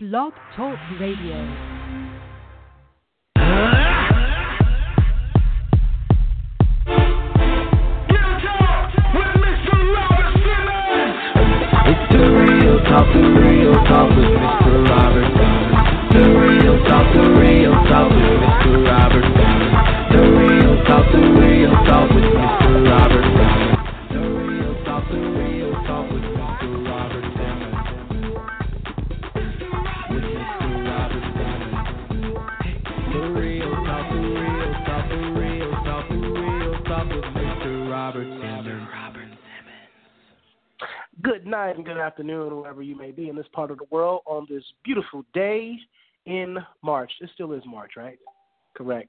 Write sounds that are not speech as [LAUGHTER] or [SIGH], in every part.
Blog Talk Radio. It's the real talk, the real talk with Mr. Robert The real talk, the real talk with Mr. Robert The real talk, the real talk with Mr. Robert night and good afternoon, wherever you may be in this part of the world on this beautiful day in March. It still is March, right? Correct.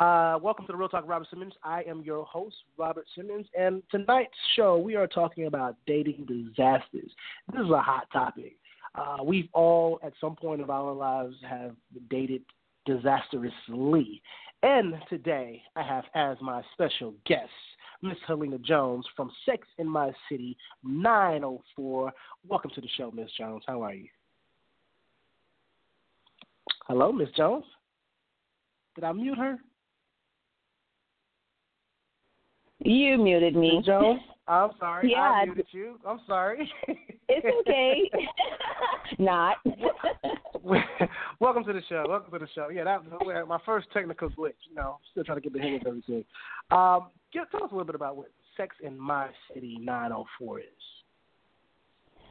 Uh, welcome to the Real Talk, Robert Simmons. I am your host, Robert Simmons, and tonight's show we are talking about dating disasters. This is a hot topic. Uh, we've all, at some point of our lives, have dated disastrously. And today, I have as my special guest Miss Helena Jones from Sex in My City 904. Welcome to the show, Miss Jones. How are you? Hello, Miss Jones? Did I mute her? You muted me. Miss Jones? I'm sorry. Yeah. I muted you. I'm sorry. It's okay. [LAUGHS] Not. [LAUGHS] Welcome to the show. Welcome to the show. Yeah, that was my first technical glitch. You know, still trying to get the hang of everything. Um, tell us a little bit about what Sex in My City 904 is.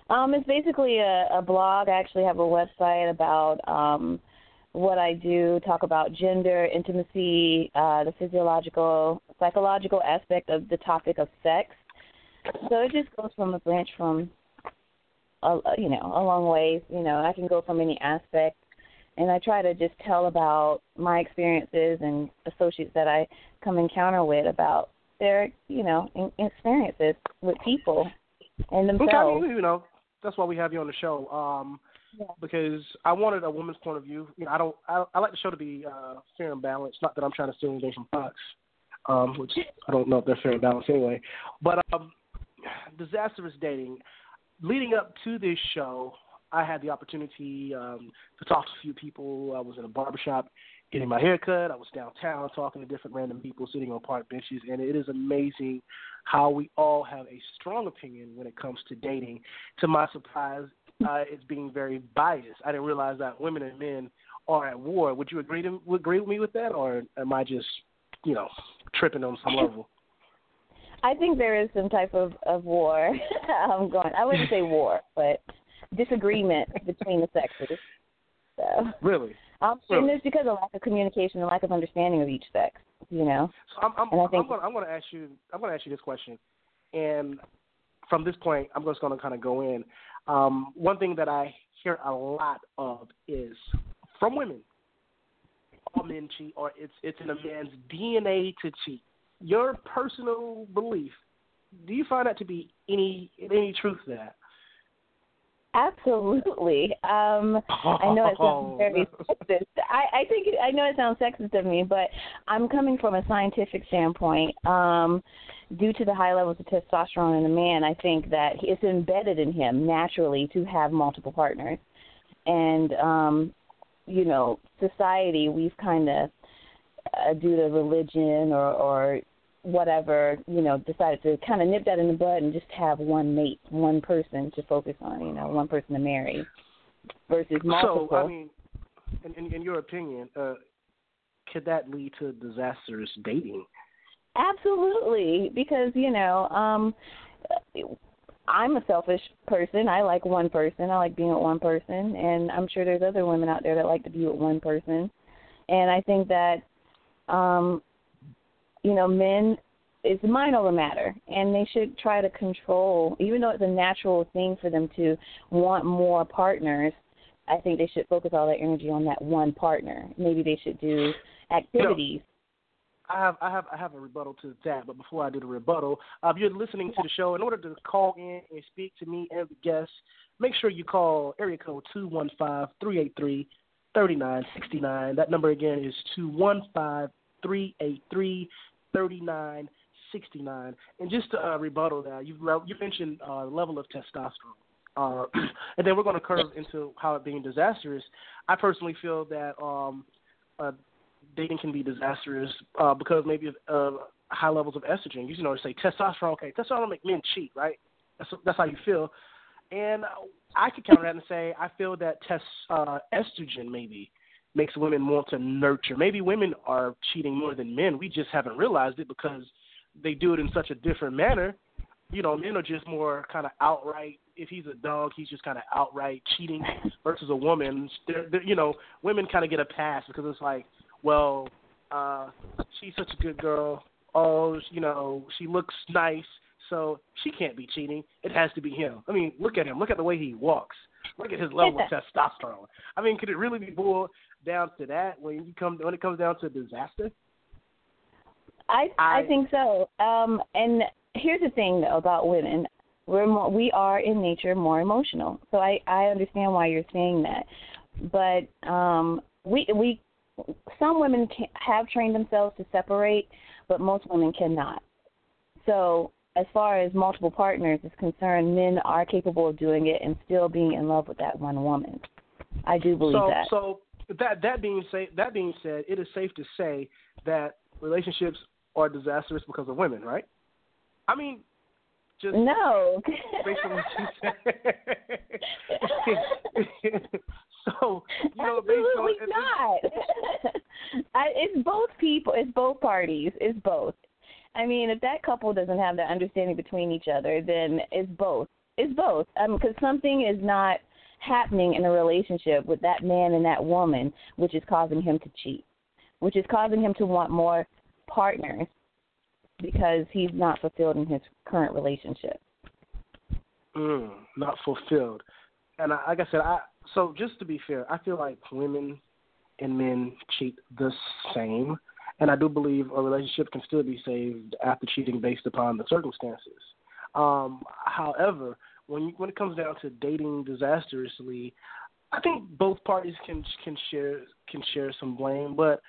um, it's basically a, a blog. I actually have a website about um what I do, talk about gender, intimacy, uh, the physiological, psychological aspect of the topic of sex. So it just goes from a branch from, a, you know, a long ways. You know, I can go from any aspect, and I try to just tell about my experiences and associates that I come encounter with about their, you know, experiences with people and Okay, themselves. you know, that's why we have you on the show. Um, Yeah. because I wanted a woman's point of view. You know, I don't. I, I like the show to be uh, fair and balanced. Not that I'm trying to steal anything from Fox, um, which I don't know if they're fair and balanced anyway. But um, disastrous dating. Leading up to this show, I had the opportunity um, to talk to a few people. I was in a barbershop getting my hair cut. I was downtown talking to different random people sitting on park benches, and it is amazing how we all have a strong opinion when it comes to dating. To my surprise, uh, it's being very biased. I didn't realize that women and men are at war. Would you agree to agree with me with that, or am I just, you know, tripping on some [LAUGHS] level? I think there is some type of of war. [LAUGHS] I'm going. I wouldn't say war, but disagreement between the sexes. So, Really? um, Really? and it's because of lack of communication and lack of understanding of each sex. You know. So I'm I'm, And I I'm think- going I'm going to ask you I'm going to ask you this question, and from this point I'm just going to kind of go in. Um, one thing that I hear a lot of is from women. All men cheat, or it's it's in a man's DNA to cheat. Your personal belief. Do you find that to be any any truth to that? Absolutely. Um, I know it sounds [LAUGHS] very sexist. I, I think it, I know it sounds sexist of me, but I'm coming from a scientific standpoint. Um, due to the high levels of testosterone in a man, I think that it's embedded in him naturally to have multiple partners. And um, you know, society we've kind of uh, due to religion or or whatever, you know, decided to kind of nip that in the bud and just have one mate, one person to focus on, you know, one person to marry versus multiple. So I mean, in, in, in your opinion, uh, could that lead to disastrous dating? Absolutely, because you know, um I'm a selfish person. I like one person. I like being with one person, and I'm sure there's other women out there that like to be with one person. And I think that, um, you know, men it's a mind over matter, and they should try to control. Even though it's a natural thing for them to want more partners, I think they should focus all their energy on that one partner. Maybe they should do activities. I have I have I have a rebuttal to that, but before I do the rebuttal, uh, if you're listening to the show, in order to call in and speak to me and the guests, make sure you call area code two one five three eight three thirty nine sixty nine. That number again is two one five three eight three thirty nine sixty nine. And just to uh, rebuttal that, you you mentioned uh, level of testosterone. Uh, [CLEARS THROAT] and then we're going to curve into how it being disastrous. I personally feel that um, uh, dating can be disastrous uh, because maybe uh, high levels of estrogen. You know, say testosterone. Okay, testosterone make men cheat, right? That's that's how you feel. And I could counter that and say I feel that test uh, estrogen maybe makes women want to nurture. Maybe women are cheating more than men. We just haven't realized it because they do it in such a different manner. You know, men are just more kind of outright. If he's a dog, he's just kind of outright cheating. Versus a woman, they're, they're, you know, women kind of get a pass because it's like, well, uh, she's such a good girl. Oh, you know, she looks nice, so she can't be cheating. It has to be him. I mean, look at him. Look at the way he walks. Look at his level of testosterone. I mean, could it really be boiled down to that when you come when it comes down to disaster? I I, I think so. Um, and here's the thing though about women. We're more, we are in nature more emotional. So I I understand why you're saying that. But um we we some women can, have trained themselves to separate, but most women cannot. So as far as multiple partners is concerned, men are capable of doing it and still being in love with that one woman. I do believe so, that. So that that being say that being said, it is safe to say that relationships are disastrous because of women, right? I mean, just no. based on what you said. [LAUGHS] so you know, Absolutely based on, not. [LAUGHS] I, it's both people. It's both parties. It's both. I mean, if that couple doesn't have that understanding between each other, then it's both. It's both. Because um, something is not happening in a relationship with that man and that woman, which is causing him to cheat, which is causing him to want more partners because he's not fulfilled in his current relationship. Mm, not fulfilled. And I, like I said, I so just to be fair, I feel like women and men cheat the same, and I do believe a relationship can still be saved after cheating based upon the circumstances. Um, however, when you, when it comes down to dating disastrously, I think both parties can can share can share some blame, but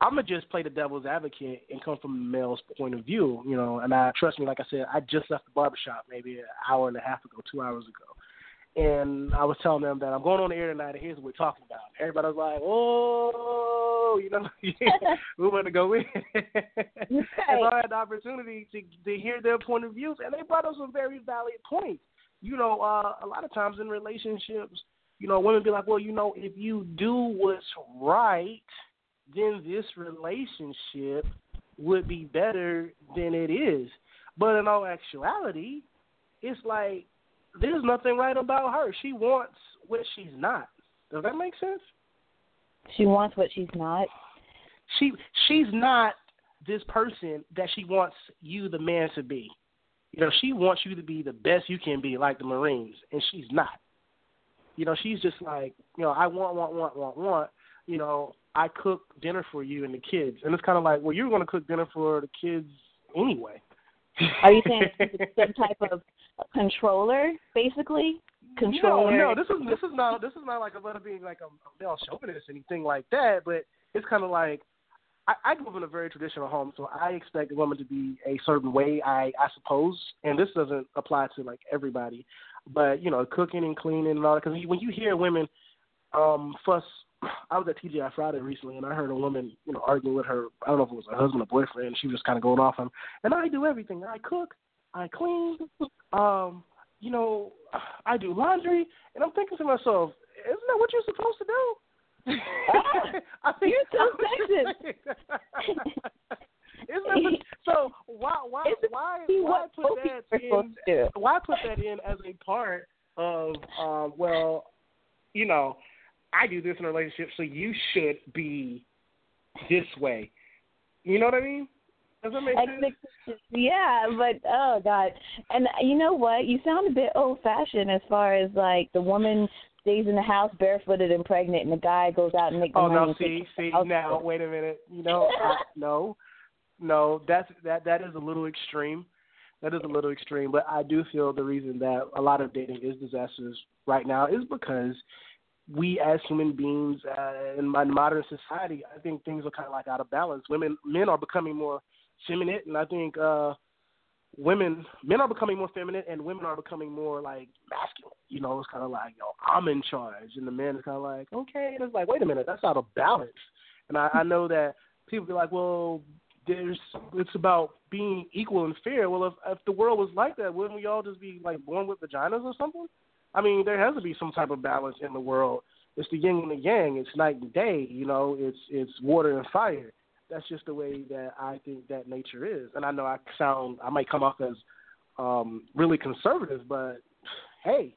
I'm gonna just play the devil's advocate and come from a male's point of view, you know. And I trust me, like I said, I just left the barbershop maybe an hour and a half ago, two hours ago, and I was telling them that I'm going on the air tonight, and here's what we're talking about. Everybody was like, "Oh, you know, [LAUGHS] [LAUGHS] we want to go in." [LAUGHS] and so I had the opportunity to to hear their point of views, and they brought up some very valid points. You know, uh, a lot of times in relationships, you know, women be like, "Well, you know, if you do what's right." then this relationship would be better than it is. But in all actuality, it's like there's nothing right about her. She wants what she's not. Does that make sense? She wants what she's not. She she's not this person that she wants you the man to be. You know, she wants you to be the best you can be, like the Marines, and she's not. You know, she's just like, you know, I want, want, want, want, want. You know, I cook dinner for you and the kids, and it's kind of like, well, you're going to cook dinner for the kids anyway. Are you saying [LAUGHS] some type of controller, basically? Controller. No, no, this is this is not this is not like a about being like a, a male chauvinist, or anything like that. But it's kind of like I, I grew up in a very traditional home, so I expect a woman to be a certain way. I I suppose, and this doesn't apply to like everybody, but you know, cooking and cleaning and all that. Because when you hear women um fuss I was at TGI Friday recently, and I heard a woman, you know, arguing with her. I don't know if it was her husband or boyfriend. She was just kind of going off on, and I do everything. I cook, I clean, um, you know, I do laundry, and I'm thinking to myself, isn't that what you're supposed to do? [LAUGHS] I think, you're so sexist. [LAUGHS] Isn't that [LAUGHS] so? Why why why why put that in? Why put that in as a part of? Um, well, you know, I do this in a relationship, so you should be this way. You know what I mean? Does that make sense? Yeah, but oh god, and you know what? You sound a bit old fashioned as far as like the woman stays in the house barefooted and pregnant, and the guy goes out and makes money. Oh no, see, see now, wait a minute. You know, I, [LAUGHS] no, no, that's that that is a little extreme. That is a little extreme, but I do feel the reason that a lot of dating is disastrous right now is because we as human beings uh, in my modern society, I think things are kind of like out of balance. Women, men are becoming more feminine, and I think uh, women, men are becoming more feminine, and women are becoming more like masculine. You know, it's kind of like, yo, I'm in charge, and the men is kind of like, okay, and it's like, wait a minute, that's out of balance. And I, I know that people be like, well, there's it's about being equal and fair. Well, if if the world was like that, wouldn't we all just be like born with vaginas or something? I mean, there has to be some type of balance in the world. It's the yin and the yang. It's night and day. You know, it's it's water and fire. That's just the way that I think that nature is. And I know I sound I might come off as um really conservative, but hey,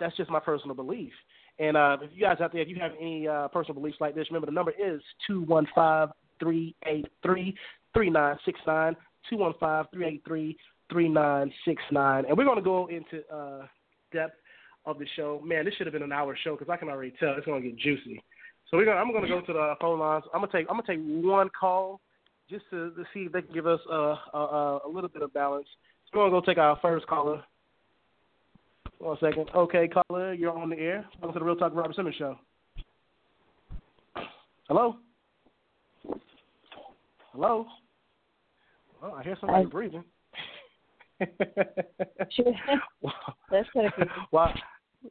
that's just my personal belief. And uh, if you guys out there, if you have any uh, personal beliefs like this, remember the number is two one five three eight three three nine six nine two one five three eight three three nine six nine. And we're going to go into uh, depth of the show. Man, this should have been an hour show because I can already tell it's going to get juicy. So we're gonna, I'm going to go to the phone lines. I'm going to take I'm going to take one call just to, to see if they can give us a, a, a little bit of balance. So we're going to go take our first caller. One second. Okay, caller, you're on the air. Welcome to the Real Talk Robert Simmons Show. Hello? Hello? Well, I hear somebody I... breathing. sure. [LAUGHS] well, That's Well,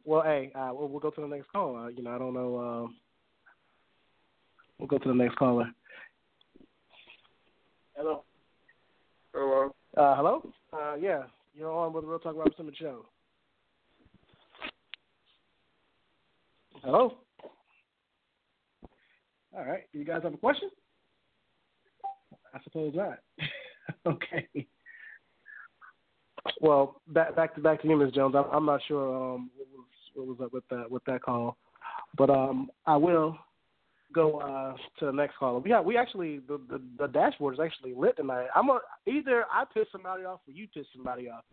well, hey, uh, we'll, we'll, go to the next call. Uh, you know, I don't know. Um, we'll go to the next caller. Hello. Hello. Uh, hello. Uh, yeah, you're on with the Real Talk Robert Simmons Show. Hello. All right. Do you guys have a question? I suppose not. [LAUGHS] okay. Well, back back to back to you, Ms. Jones. I'm, I'm not sure um, what was what was up with that with that call, but um, I will go uh, to the next caller. We got we actually the, the the dashboard is actually lit tonight. I'm a, either I piss somebody off or you piss somebody off.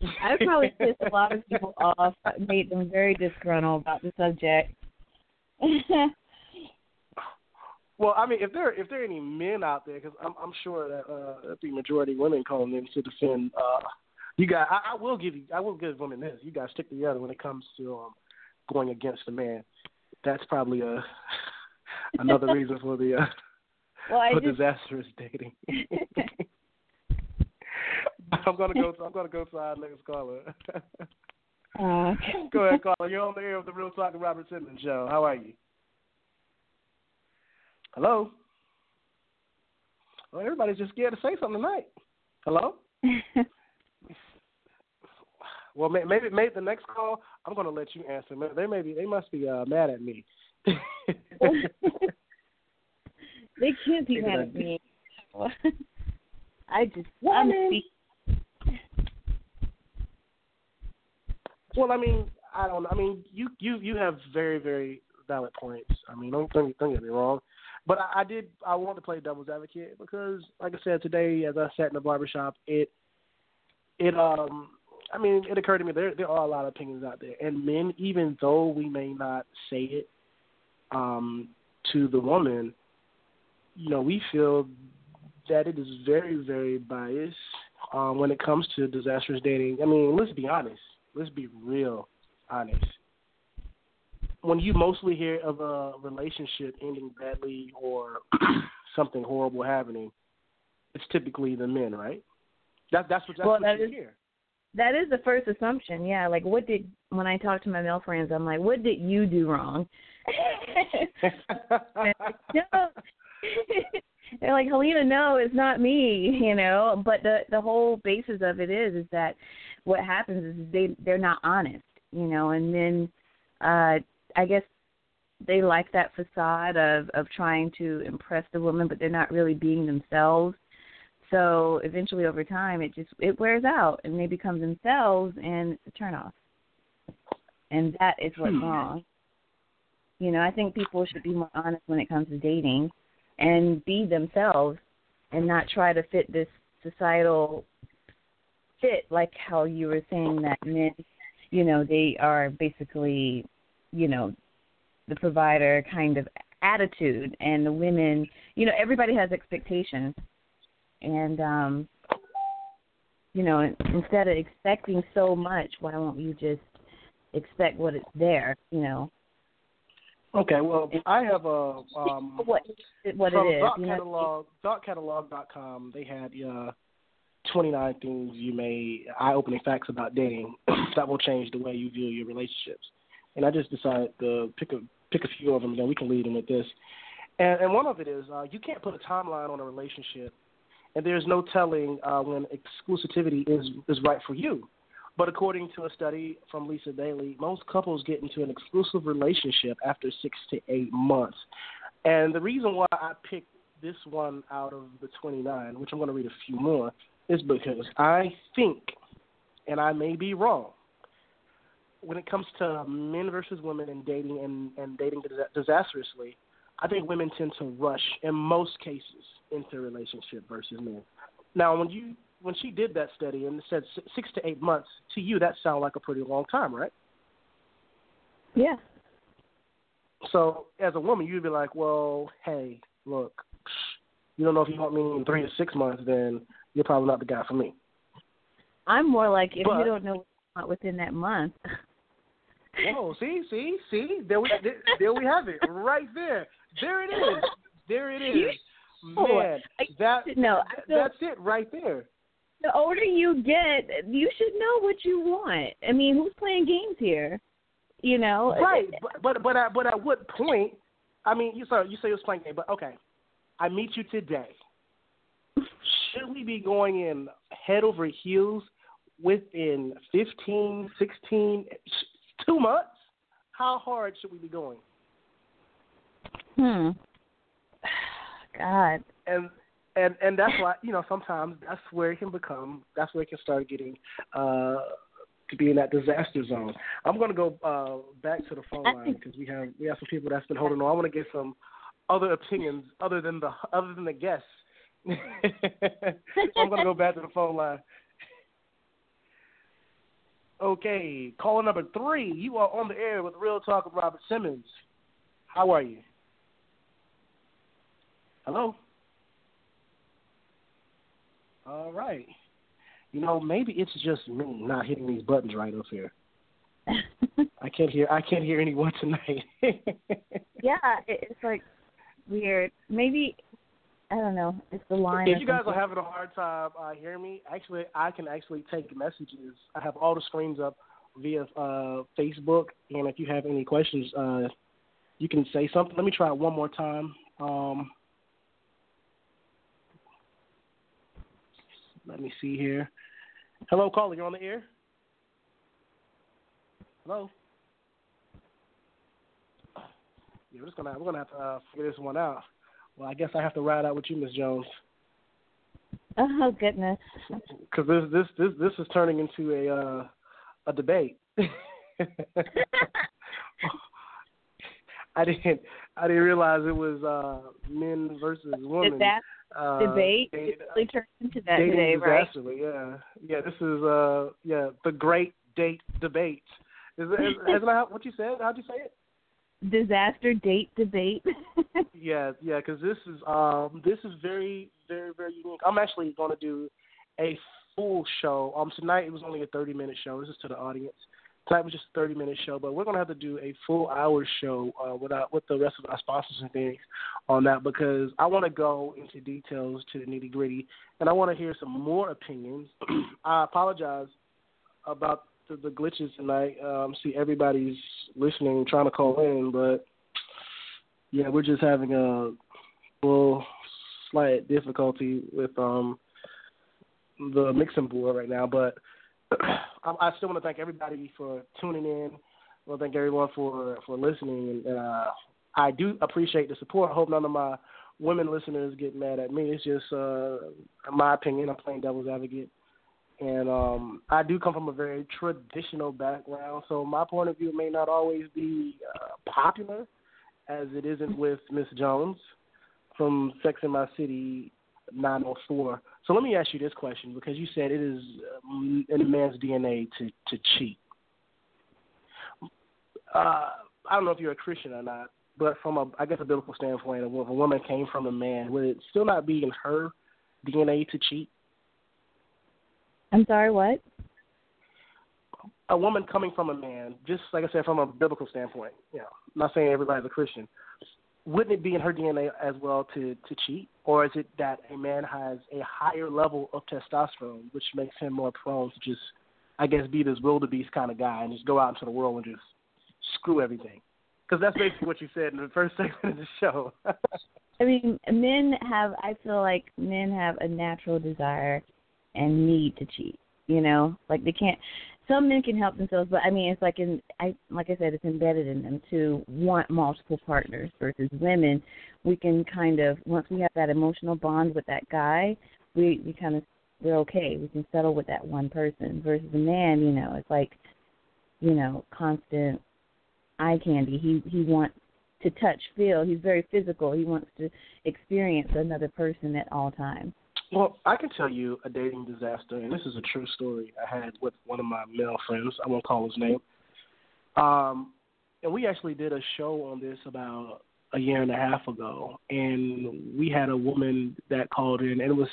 [LAUGHS] I probably pissed a lot of people off, made them very disgruntled about the subject. [LAUGHS] well, I mean, if there if there are any men out there, because I'm I'm sure that uh, the majority of women calling in to defend. Uh, you guys, I, I will give you, I will give women this. You guys stick together when it comes to um, going against a man. That's probably a another reason for the uh, [LAUGHS] well, for just... disastrous dating. [LAUGHS] I'm gonna go. To, I'm gonna go our next caller. Uh, Go ahead, caller. You're on the air of the Real Talk Robert Simmons Show. How are you? Hello. Well, everybody's just scared to say something tonight. Hello. [LAUGHS] well, maybe maybe the next call I'm going to let you answer. They may be they must be uh, mad at me. They can't be mad at me. [LAUGHS] I just I'm Well, I mean, I don't. I mean, you you you have very very valid points. I mean, don't don't, don't get me wrong, but I, I did. I want to play devil's advocate because, like I said today, as I sat in the barbershop, it it um. I mean, it occurred to me there there are a lot of opinions out there, and men, even though we may not say it um, to the woman, you know, we feel that it is very very biased um, when it comes to disastrous dating. I mean, let's be honest let's be real honest. When you mostly hear of a relationship ending badly or [CLEARS THROAT] something horrible happening, it's typically the men, right? That, that's what that's well, what that you is, hear. That is the first assumption, yeah. Like, what did when I talk to my male friends, I'm like, what did you do wrong? No. [LAUGHS] They're like, Helena, no, it's not me, you know. But the the whole basis of it is is that what happens is they they're not honest, you know, and then uh I guess they like that facade of of trying to impress the woman, but they're not really being themselves. So eventually, over time, it just it wears out, and they become themselves, and it's a turnoff. And that is what's hmm. wrong. You know, I think people should be more honest when it comes to dating, and be themselves, and not try to fit this societal fit like how you were saying that men, you know, they are basically, you know, the provider kind of attitude and the women, you know, everybody has expectations. And um you know, instead of expecting so much, why won't you just expect what it's there, you know? Okay, well, I have a um, what what from it is. Thought Catalog? ThoughtCatalog.com. They had uh, 29 things you may eye-opening facts about dating [CLEARS THROAT] that will change the way you view your relationships. And I just decided to pick a pick a few of them, and then we can lead them with this. And, and one of it is uh, you can't put a timeline on a relationship, and there's no telling uh, when exclusivity is is right for you. But according to a study from Lisa Daly, most couples get into an exclusive relationship after six to eight months. And the reason why I picked this one out of the 29, which I'm going to read a few more, is because I think, and I may be wrong, when it comes to men versus women and dating and, and dating disastrously, I think women tend to rush in most cases into a relationship versus men. Now, when you when she did that study and said six to eight months, to you that sounded like a pretty long time, right? Yeah. So as a woman, you'd be like, well, hey, look, [SNIFFS] you don't know if you want me in three to six months, then you're probably not the guy for me. I'm more like if but, you don't know what you want within that month. [LAUGHS] oh, see, see, see, there we there, there we have it, right there. There it is. There it is. Man, that no, feel, that's it right there. The older you get, you should know what you want. I mean, who's playing games here? You know, right? But but but at, but at what point? I mean, you sorry, you say it was playing game, but okay. I meet you today. Should we be going in head over heels within 15, 16, two months? How hard should we be going? Hmm. [SIGHS] God. And and and that's why you know sometimes that's where it can become. That's where it can start getting uh to be in that disaster zone. I'm going to go uh back to the phone line because we have we have some people that's been holding on. I want to get some other opinions other than the other than the guests. [LAUGHS] I'm going to go back to the phone line. Okay, caller number three. You are on the air with Real Talk with Robert Simmons. How are you? Hello. All right. You know, maybe it's just me not hitting these buttons right up here. [LAUGHS] I can't hear. I can't hear anyone tonight. [LAUGHS] yeah, it's like weird. Maybe I don't know. It's the line. If you guys are having a hard time uh, hearing me, actually, I can actually take messages. I have all the screens up via uh, Facebook, and if you have any questions, uh, you can say something. Let me try it one more time. Um, Let me see here. Hello, caller. You're on the air. Hello. Yeah, we're just gonna we're gonna have to uh, figure this one out. Well, I guess I have to ride out with you, Miss Jones. Oh goodness. Because this this this this is turning into a uh, a debate. [LAUGHS] I didn't I didn't realize it was uh, men versus women. Did that uh, debate it really turned into that today, right? Yeah, yeah. This is uh, yeah, the great date debate. Is, is, isn't that what you said? How'd you say it? Disaster date debate. [LAUGHS] yeah, yeah. Because this is um, this is very, very, very unique. I'm actually going to do a full show. Um, tonight it was only a 30 minute show. This is to the audience. Tonight was just a 30 minute show, but we're going to have to do a full hour show uh, without with the rest of our sponsors and things on that because I want to go into details to the nitty gritty and I want to hear some more opinions. [CLEARS THROAT] I apologize about the, the glitches tonight. Um, see, everybody's listening, trying to call in, but yeah, we're just having a little slight difficulty with um the mixing board right now, but I still want to thank everybody for tuning in. I want to thank everyone for for listening, and uh, I do appreciate the support. I hope none of my women listeners get mad at me. It's just uh, my opinion. I'm playing devil's advocate, and um, I do come from a very traditional background, so my point of view may not always be uh, popular, as it isn't with Miss Jones from Sex in My City 904. So let me ask you this question because you said it is um, in a man's DNA to to cheat. Uh, I don't know if you're a Christian or not, but from a I guess a biblical standpoint, if a woman came from a man, would it still not be in her DNA to cheat? I'm sorry, what? A woman coming from a man, just like I said, from a biblical standpoint. You know, I'm not saying everybody's a Christian. Wouldn't it be in her DNA as well to to cheat, or is it that a man has a higher level of testosterone, which makes him more prone to just, I guess, be this wildebeest kind of guy and just go out into the world and just screw everything? Because that's basically what you said in the first [LAUGHS] segment of the show. [LAUGHS] I mean, men have. I feel like men have a natural desire and need to cheat. You know, like they can't some men can help themselves, but I mean, it's like in I like I said, it's embedded in them to want multiple partners. Versus women, we can kind of once we have that emotional bond with that guy, we we kind of we're okay. We can settle with that one person. Versus a man, you know, it's like, you know, constant eye candy. He he wants to touch, feel. He's very physical. He wants to experience another person at all times. Well, I can tell you a dating disaster, and this is a true story I had with one of my male friends. I won't call his name. Um, and we actually did a show on this about a year and a half ago, and we had a woman that called in, and it was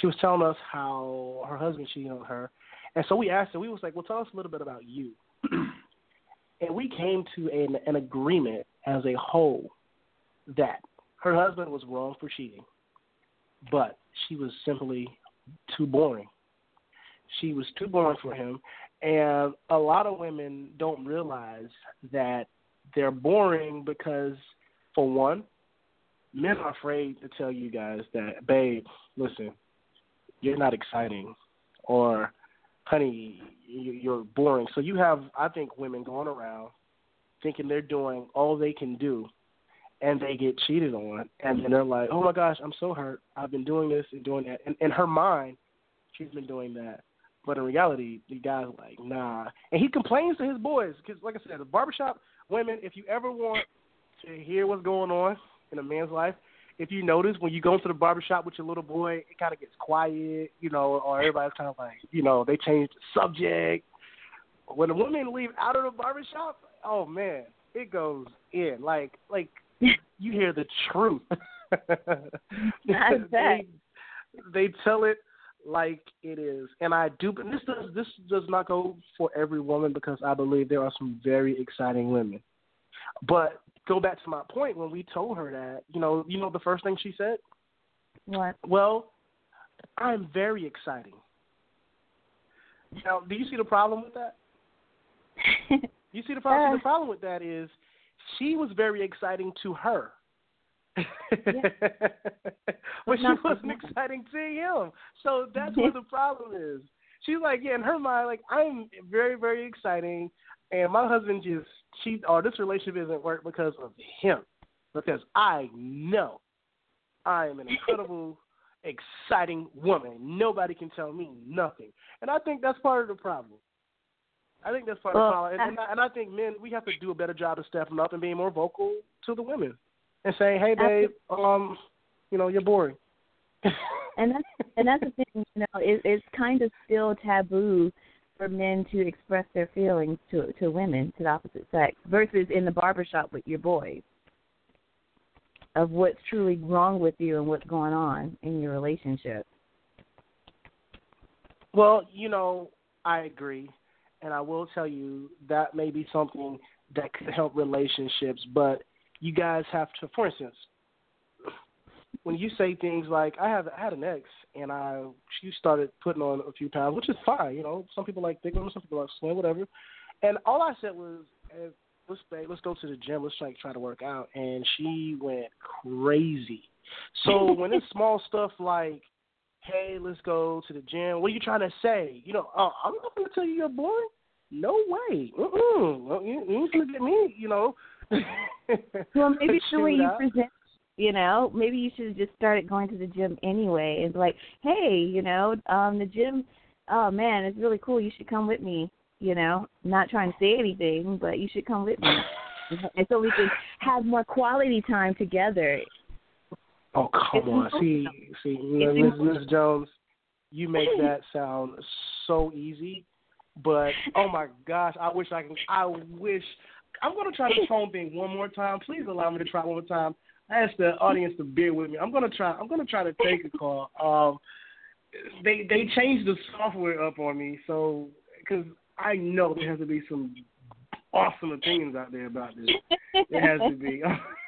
she was telling us how her husband cheated on her, and so we asked her. We was like, "Well, tell us a little bit about you." [CLEARS THROAT] and we came to an, an agreement as a whole that her husband was wrong for cheating, but she was simply too boring. She was too boring for him, and a lot of women don't realize that they're boring because, for one, men are afraid to tell you guys that, babe, listen, you're not exciting, or honey, you're boring. So you have, I think, women going around thinking they're doing all they can do and they get cheated on, and then they're like, "Oh my gosh, I'm so hurt. I've been doing this and doing that." And in her mind, she's been doing that, but in reality, the guy's like, "Nah." And he complains to his boys because, like I said, the barbershop women. If you ever want to hear what's going on in a man's life, if you notice when you go into the barbershop with your little boy, it kind of gets quiet, you know, or everybody's kind of like, you know, they change the subject. When the women leave out of the barbershop, oh man, it goes in like like [LAUGHS] you hear the truth. [LAUGHS] they, they tell it like it is, and I do. But this does this does not go for every woman because I believe there are some very exciting women. But go back to my point when we told her that you know you know the first thing she said. What? Well, I'm very exciting. Now, do you see the problem with that? [LAUGHS] you see the problem? Uh, the problem with that is she was very exciting to her. [LAUGHS] but she wasn't exciting to him. So that's where the problem is. She's like, yeah, in her mind, like I'm very, very exciting, and my husband just she or this relationship isn't work because of him, because I know I am an incredible, [LAUGHS] exciting woman. Nobody can tell me nothing, and I think that's part of the problem. I think that's part well, of the problem, and, and, I, and I think men we have to do a better job of stepping up and being more vocal to the women and saying, "Hey, babe, um, you know, you're boring." and that's and that's the thing, you know, it, it's kind of still taboo for men to express their feelings to to women, to the opposite sex, versus in the barbershop with your boys of what's truly wrong with you and what's going on in your relationship. Well, you know, I agree and I will tell you that may be something that could help relationships. But you guys have to, for instance, when you say things like I have I had an ex and I she started putting on a few pounds, which is fine. You know, some people like thick women, some people like slim, whatever. And all I said was, hey, let's let's go to the gym, let's try try to work out. And she went crazy. So when it's small stuff like hey, let's go to the gym. What are you trying to say? You know, oh, I'm not going to tell you you're boring. No way. Mm-mm. You, you ain't going to get me, you know. [LAUGHS] well, maybe the way you present, you know, maybe you should have just started going to the gym anyway and like, hey, you know, um, the gym, oh man, it's really cool. You should come with me. You know, not trying to say anything, but you should come with me. [LAUGHS] and so we can have more quality time together Oh come on, see, see, Ms. Ms. Jones, you make [LAUGHS] that sound so easy, but oh my gosh, I wish I can. I wish I'm going to try the phone thing one more time. Please allow me to try one more time. I ask the audience to bear with me. I'm going to try. I'm going to try to take a call. Um, they they changed the software up on me, so because I know there has to be some awesome opinions out there about this. It has to be. [LAUGHS]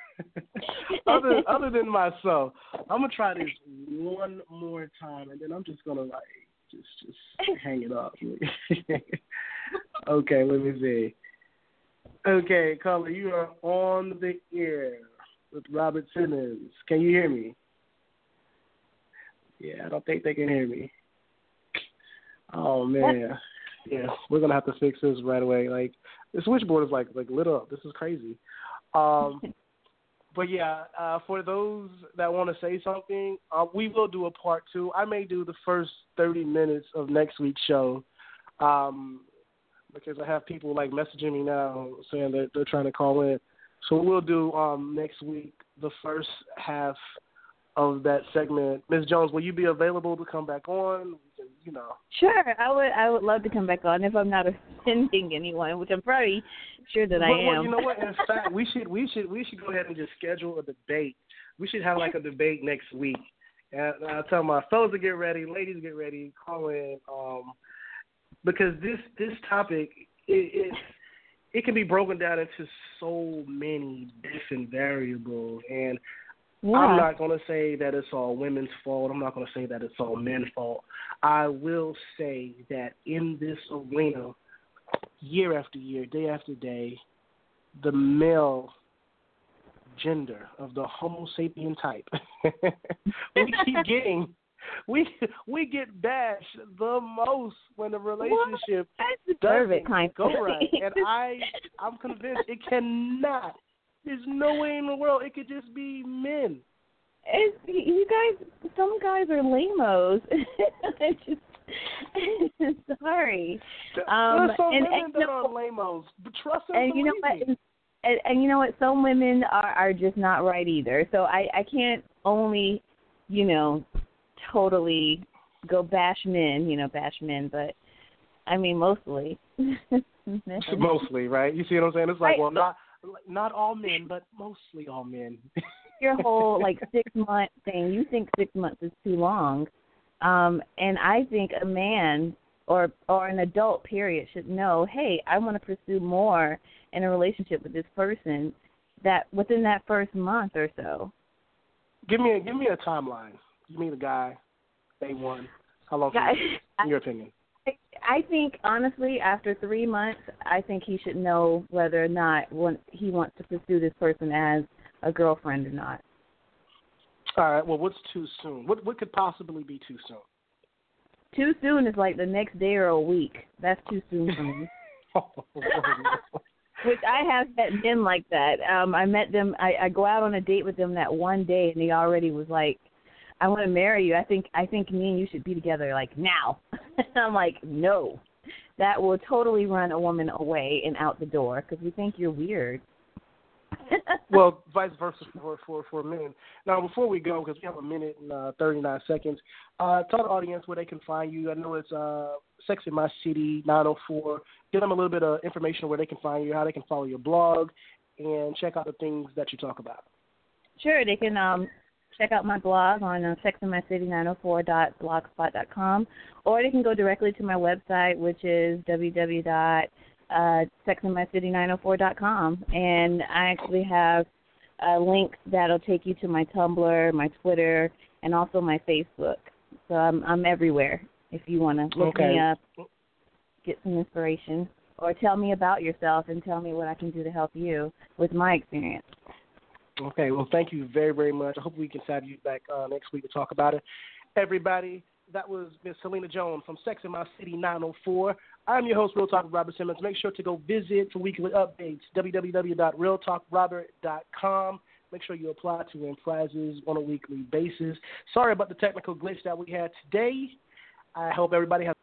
other other than myself, I'm gonna try this one more time, and then I'm just gonna like just just hang it up. [LAUGHS] okay, let me see. Okay, caller, you are on the air with Robert Simmons. Can you hear me? Yeah, I don't think they can hear me. Oh man, yeah, we're gonna have to fix this right away. Like the switchboard is like like lit up. This is crazy. Um, but yeah, uh, for those that want to say something, uh, we will do a part two. I may do the first thirty minutes of next week's show, um, because I have people like messaging me now saying that they're trying to call in. So we'll do um, next week the first half of that segment. Ms. Jones, will you be available to come back on? You know. Sure, I would. I would love to come back on if I'm not offending anyone, which I'm pretty sure that I am. Well, you know what? In [LAUGHS] fact, we should we should we should go ahead and just schedule a debate. We should have like a debate next week. And I tell my fellas to get ready, ladies get ready, call in, um, because this this topic it, it it can be broken down into so many different variables and yeah. I'm not going to say that it's all women's fault. I'm not going to say that it's all men's fault. I will say that in this arena, year after year, day after day, the male gender of the Homo sapien type, [LAUGHS] we keep [LAUGHS] getting we we get bashed the most when the relationship doesn't go right. And [LAUGHS] I I'm convinced it cannot there's no way in the world it could just be men. It's, you guys, some guys are lamos. [LAUGHS] I just, [LAUGHS] sorry. Um, There's some and, women and, that you are know, lamos. But trust and, and you know what? And, and, and you know what? Some women are are just not right either. So I I can't only, you know, totally go bash men. You know, bash men, but I mean mostly. [LAUGHS] mostly, right? You see what I'm saying? It's like, right. well, not not all men, but mostly all men. [LAUGHS] Your whole like six month thing. You think six months is too long, um, and I think a man or or an adult period should know, hey, I want to pursue more in a relationship with this person. That within that first month or so. Give me a give me a timeline. You mean the guy, day one. How long? Guy, in your opinion? I think honestly, after three months, I think he should know whether or not he wants to pursue this person as a girlfriend or not. All right. Well, what's too soon? What what could possibly be too soon? Too soon is like the next day or a week. That's too soon for me. [LAUGHS] [LAUGHS] Which I have met men like that. Um, I met them. I, I go out on a date with them that one day, and he already was like, "I want to marry you. I think I think me and you should be together like now." [LAUGHS] I'm like, "No, that will totally run a woman away and out the door because we think you're weird." [LAUGHS] well, vice versa for for for men. Now, before we go, because we have a minute and uh, thirty nine seconds, uh, tell the audience where they can find you. I know it's uh, Sex in My City nine hundred four. Give them a little bit of information where they can find you, how they can follow your blog, and check out the things that you talk about. Sure, they can um, check out my blog on uh, sexinmycity904.blogspot.com, or they can go directly to my website, which is www uh, sexinmycity904.com, and I actually have uh, links that'll take you to my Tumblr, my Twitter, and also my Facebook. So I'm I'm everywhere. If you want to look okay. me up, get some inspiration, or tell me about yourself and tell me what I can do to help you with my experience. Okay. Well, thank you very very much. I hope we can have you back uh, next week to talk about it. Everybody, that was Miss Selena Jones from Sex in My City 904. I'm your host, Real Talk with Robert Simmons. Make sure to go visit for weekly updates, www.realtalkrobert.com. Make sure you apply to win prizes on a weekly basis. Sorry about the technical glitch that we had today. I hope everybody has.